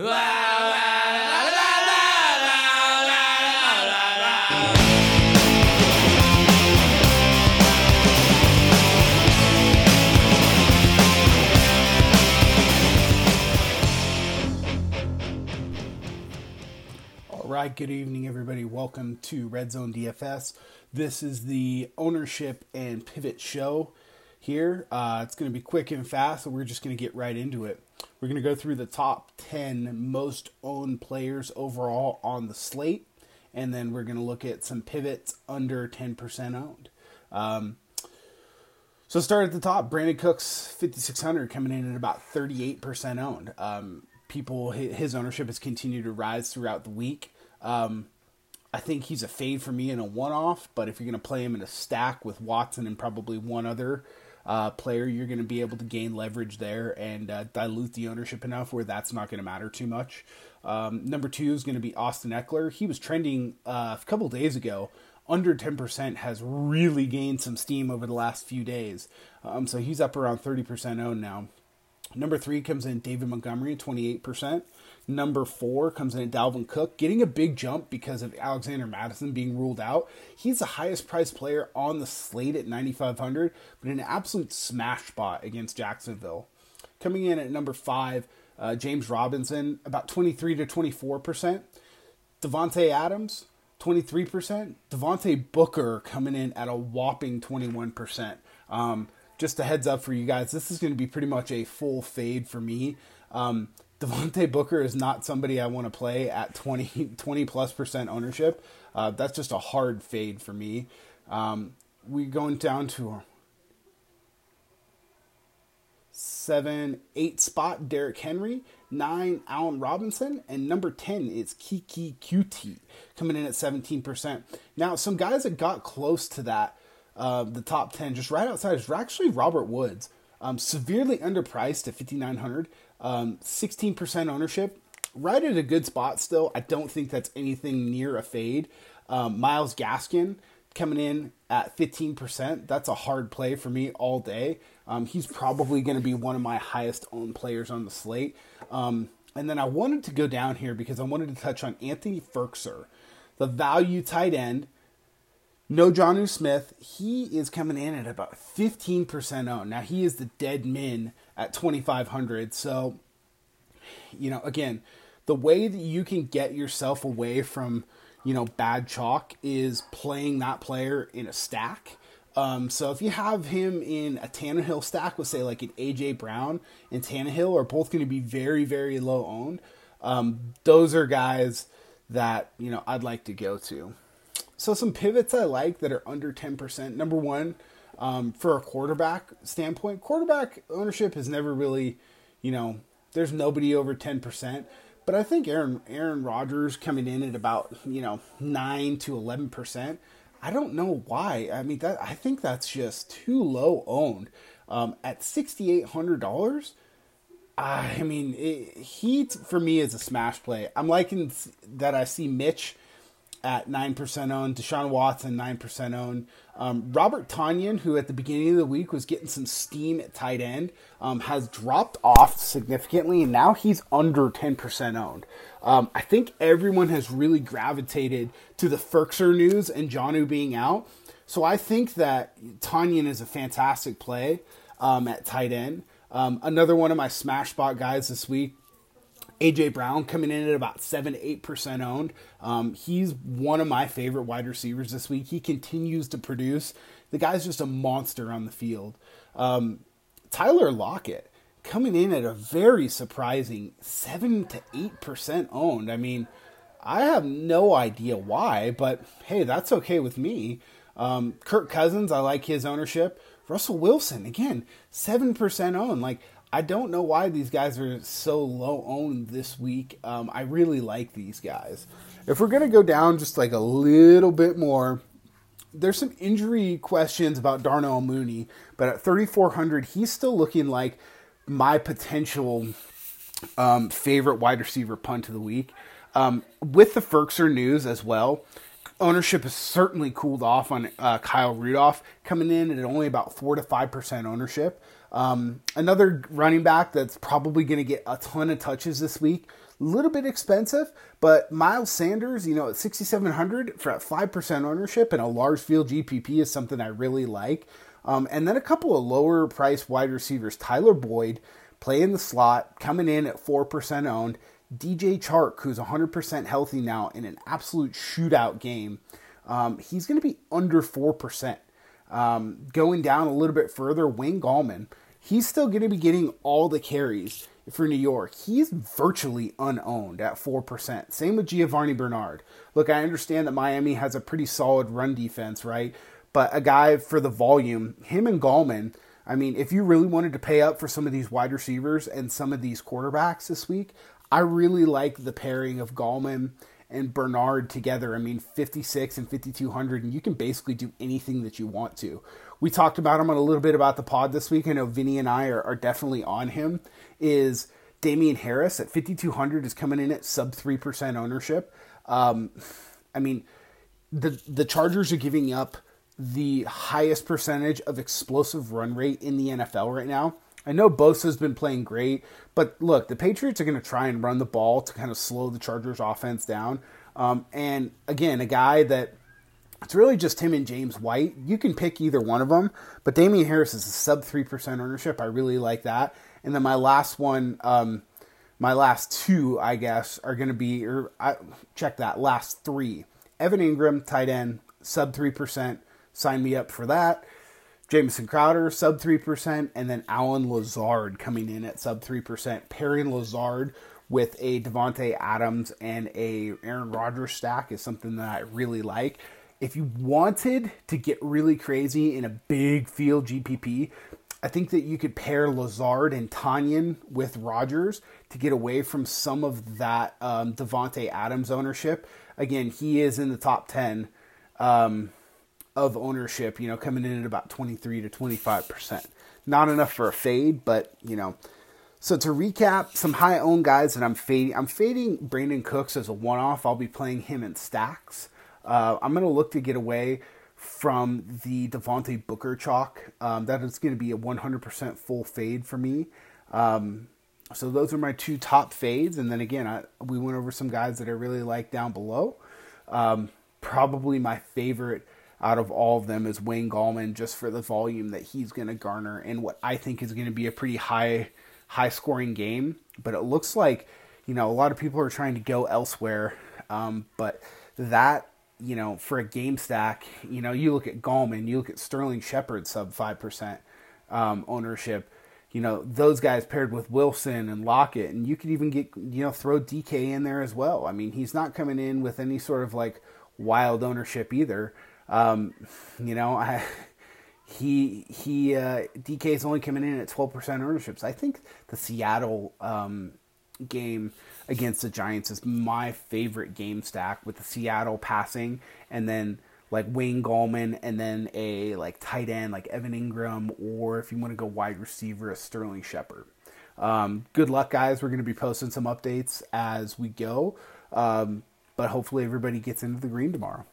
All right, good evening, everybody. Welcome to Red Zone DFS. This is the ownership and pivot show here. Uh, it's going to be quick and fast, so we're just going to get right into it. We're going to go through the top 10 most owned players overall on the slate, and then we're going to look at some pivots under 10% owned. Um, so start at the top. Brandin Cooks, 5600, coming in at about 38% owned. Um, people, his ownership has continued to rise throughout the week. Um, I think he's a fade for me in a one-off, but if you're going to play him in a stack with Watson and probably one other uh, player, you're going to be able to gain leverage there and uh, dilute the ownership enough where that's not going to matter too much. Um, number two is going to be Austin Ekeler. He was trending uh, a couple days ago under 10% has really gained some steam over the last few days. Um, so he's up around 30% owned now. Number three comes in David Montgomery at 28%. Number four comes in at Dalvin Cook, getting a big jump because of Alexander Mattison being ruled out. He's the highest priced player on the slate at 9,500, but an absolute smash spot against Jacksonville. Coming in at number five, uh, James Robinson, about 23 to 24%. Davante Adams, 23%. Devontae Booker coming in at a whopping 21%. Um, just a heads up for you guys, this is going to be pretty much a full fade for me. Um, Devontae Booker is not somebody I want to play at 20, 20 plus percent ownership. Uh, that's just a hard fade for me. Um, we going down to seven, eight spot Derrick Henry, nine Allen Robinson, and number ten is Keke Coutee coming in at seventeen percent. Now, some guys that got close to that, uh, the top ten, just right outside, is actually Robert Woods, um, severely underpriced at fifty nine hundred, um, sixteen percent ownership, right at a good spot still. I don't think that's anything near a fade. Um, Myles Gaskin coming in at 15%. That's a hard play for me all day. Um, he's probably going to be one of my highest owned players on the slate. Um, and then I wanted to go down here because I wanted to touch on Anthony Firkser, the value tight end. No Jonnu Smith. He is coming in at about 15% owned. Now, he is the dead min at 2,500. So, you know, again, the way that you can get yourself away from you know, bad chalk is playing that player in a stack. Um, so if you have him in a Tannehill stack with say like an AJ Brown and Tannehill are both going to be very very low owned. Um, those are guys that you know I'd like to go to. So some pivots I like that are under ten percent. Number one, um, for a quarterback standpoint, quarterback ownership has never really, you know, there's nobody over ten percent. But I think Aaron Aaron Rodgers coming in at about you know nine to eleven percent. I don't know why. I mean, that I think that's just too low owned. Um, at sixty eight hundred dollars, I mean, it, he for me is a smash play. I'm liking that I see Mitch at 9% owned, Deshaun Watson 9% owned. Um, Robert Tonyan, who at the beginning of the week was getting some steam at tight end, um, has dropped off significantly, and now he's under 10% owned. Um, I think everyone has really gravitated to the Firkser news and Jonnu being out. So I think that Tonyan is a fantastic play um, at tight end. Um, another one of my smash spot guys this week AJ Brown coming in at about seven eight percent owned. Um, he's one of my favorite wide receivers this week. He continues to produce. The guy's just a monster on the field. Um, Tyler Lockett coming in at a very surprising seven to eight percent owned. I mean, I have no idea why, but hey, that's okay with me. Um, Kirk Cousins, I like his ownership. Russell Wilson, again, seven percent owned. Like I don't know why these guys are so low owned this week. Um, I really like these guys. If we're going to go down just like a little bit more, there's some injury questions about Darnell Mooney, but at 3,400, he's still looking like my potential um, favorite wide receiver punt of the week. Um, with the Firkser news as well, ownership has certainly cooled off on uh, Kyle Rudolph, coming in at only about 4 to 5% ownership. Um, another running back that's probably going to get a ton of touches this week. A little bit expensive, but Miles Sanders, you know, at 6,700 for at 5% ownership and a large field GPP is something I really like. Um, and then a couple of lower price wide receivers. Tyler Boyd, playing the slot, coming in at 4% owned. DJ Chark, who's 100% healthy now in an absolute shootout game, um, he's going to be under 4%. Um, going down a little bit further, Wayne Gallman, he's still going to be getting all the carries for New York. He's virtually unowned at 4%. Same with Giovani Bernard. Look, I understand that Miami has a pretty solid run defense, right? But a guy for the volume, him and Gallman, I mean, if you really wanted to pay up for some of these wide receivers and some of these quarterbacks this week, I really like the pairing of Gallman and Bernard together. I mean, 56 and 5200, and you can basically do anything that you want to. We talked about him on a little bit about the pod this week. I know Vinny and I are, are definitely on him. Is Damien Harris at 5200 is coming in at sub 3% ownership. Um, I mean, the the Chargers are giving up the highest percentage of explosive run rate in the NFL right now. I know Bosa's been playing great, but look, the Patriots are going to try and run the ball to kind of slow the Chargers' offense down. Um, and again, a guy that it's really just him and James White. You can pick either one of them, but Damien Harris is a sub 3% ownership. I really like that. And then my last one, um, my last two, I guess, are going to be, or I, check that, last three. Evan Engram, tight end, sub 3%. Sign me up for that. Jamison Crowder, sub 3%, and then Allen Lazard coming in at sub 3%. Pairing Lazard with a Davante Adams and a Aaron Rodgers stack is something that I really like. If you wanted to get really crazy in a big field GPP, I think that you could pair Lazard and Tonyan with Rodgers to get away from some of that um, Davante Adams ownership. Again, he is in the top 10. Um, of ownership, you know, coming in at about 23 to 25%. Not enough for a fade, but, you know. So to recap, some high owned guys that I'm fading. I'm fading Brandin Cooks as a one off. I'll be playing him in stacks. Uh, I'm going to look to get away from the Devontae Booker chalk. Um, that is going to be a 100% full fade for me. Um, so those are my two top fades. And then again, I, we went over some guys that I really like down below. Um, probably my favorite out of all of them is Wayne Gallman just for the volume that he's going to garner and what I think is going to be a pretty high high scoring game. But it looks like you know a lot of people are trying to go elsewhere. Um, but that you know for a game stack, you know you look at Gallman, you look at Sterling Shepard sub five percent um, ownership. You know those guys paired with Wilson and Lockett, and you could even get you know throw DK in there as well. I mean he's not coming in with any sort of like wild ownership either. Um, you know, I he he uh, DK is only coming in at twelve percent ownerships. I think the Seattle um, game against the Giants is my favorite game stack with the Seattle passing and then like Wayne Gallman and then a like tight end like Evan Engram or if you want to go wide receiver a Sterling Shepard. Um, good luck, guys. We're going to be posting some updates as we go, um, but hopefully everybody gets into the green tomorrow.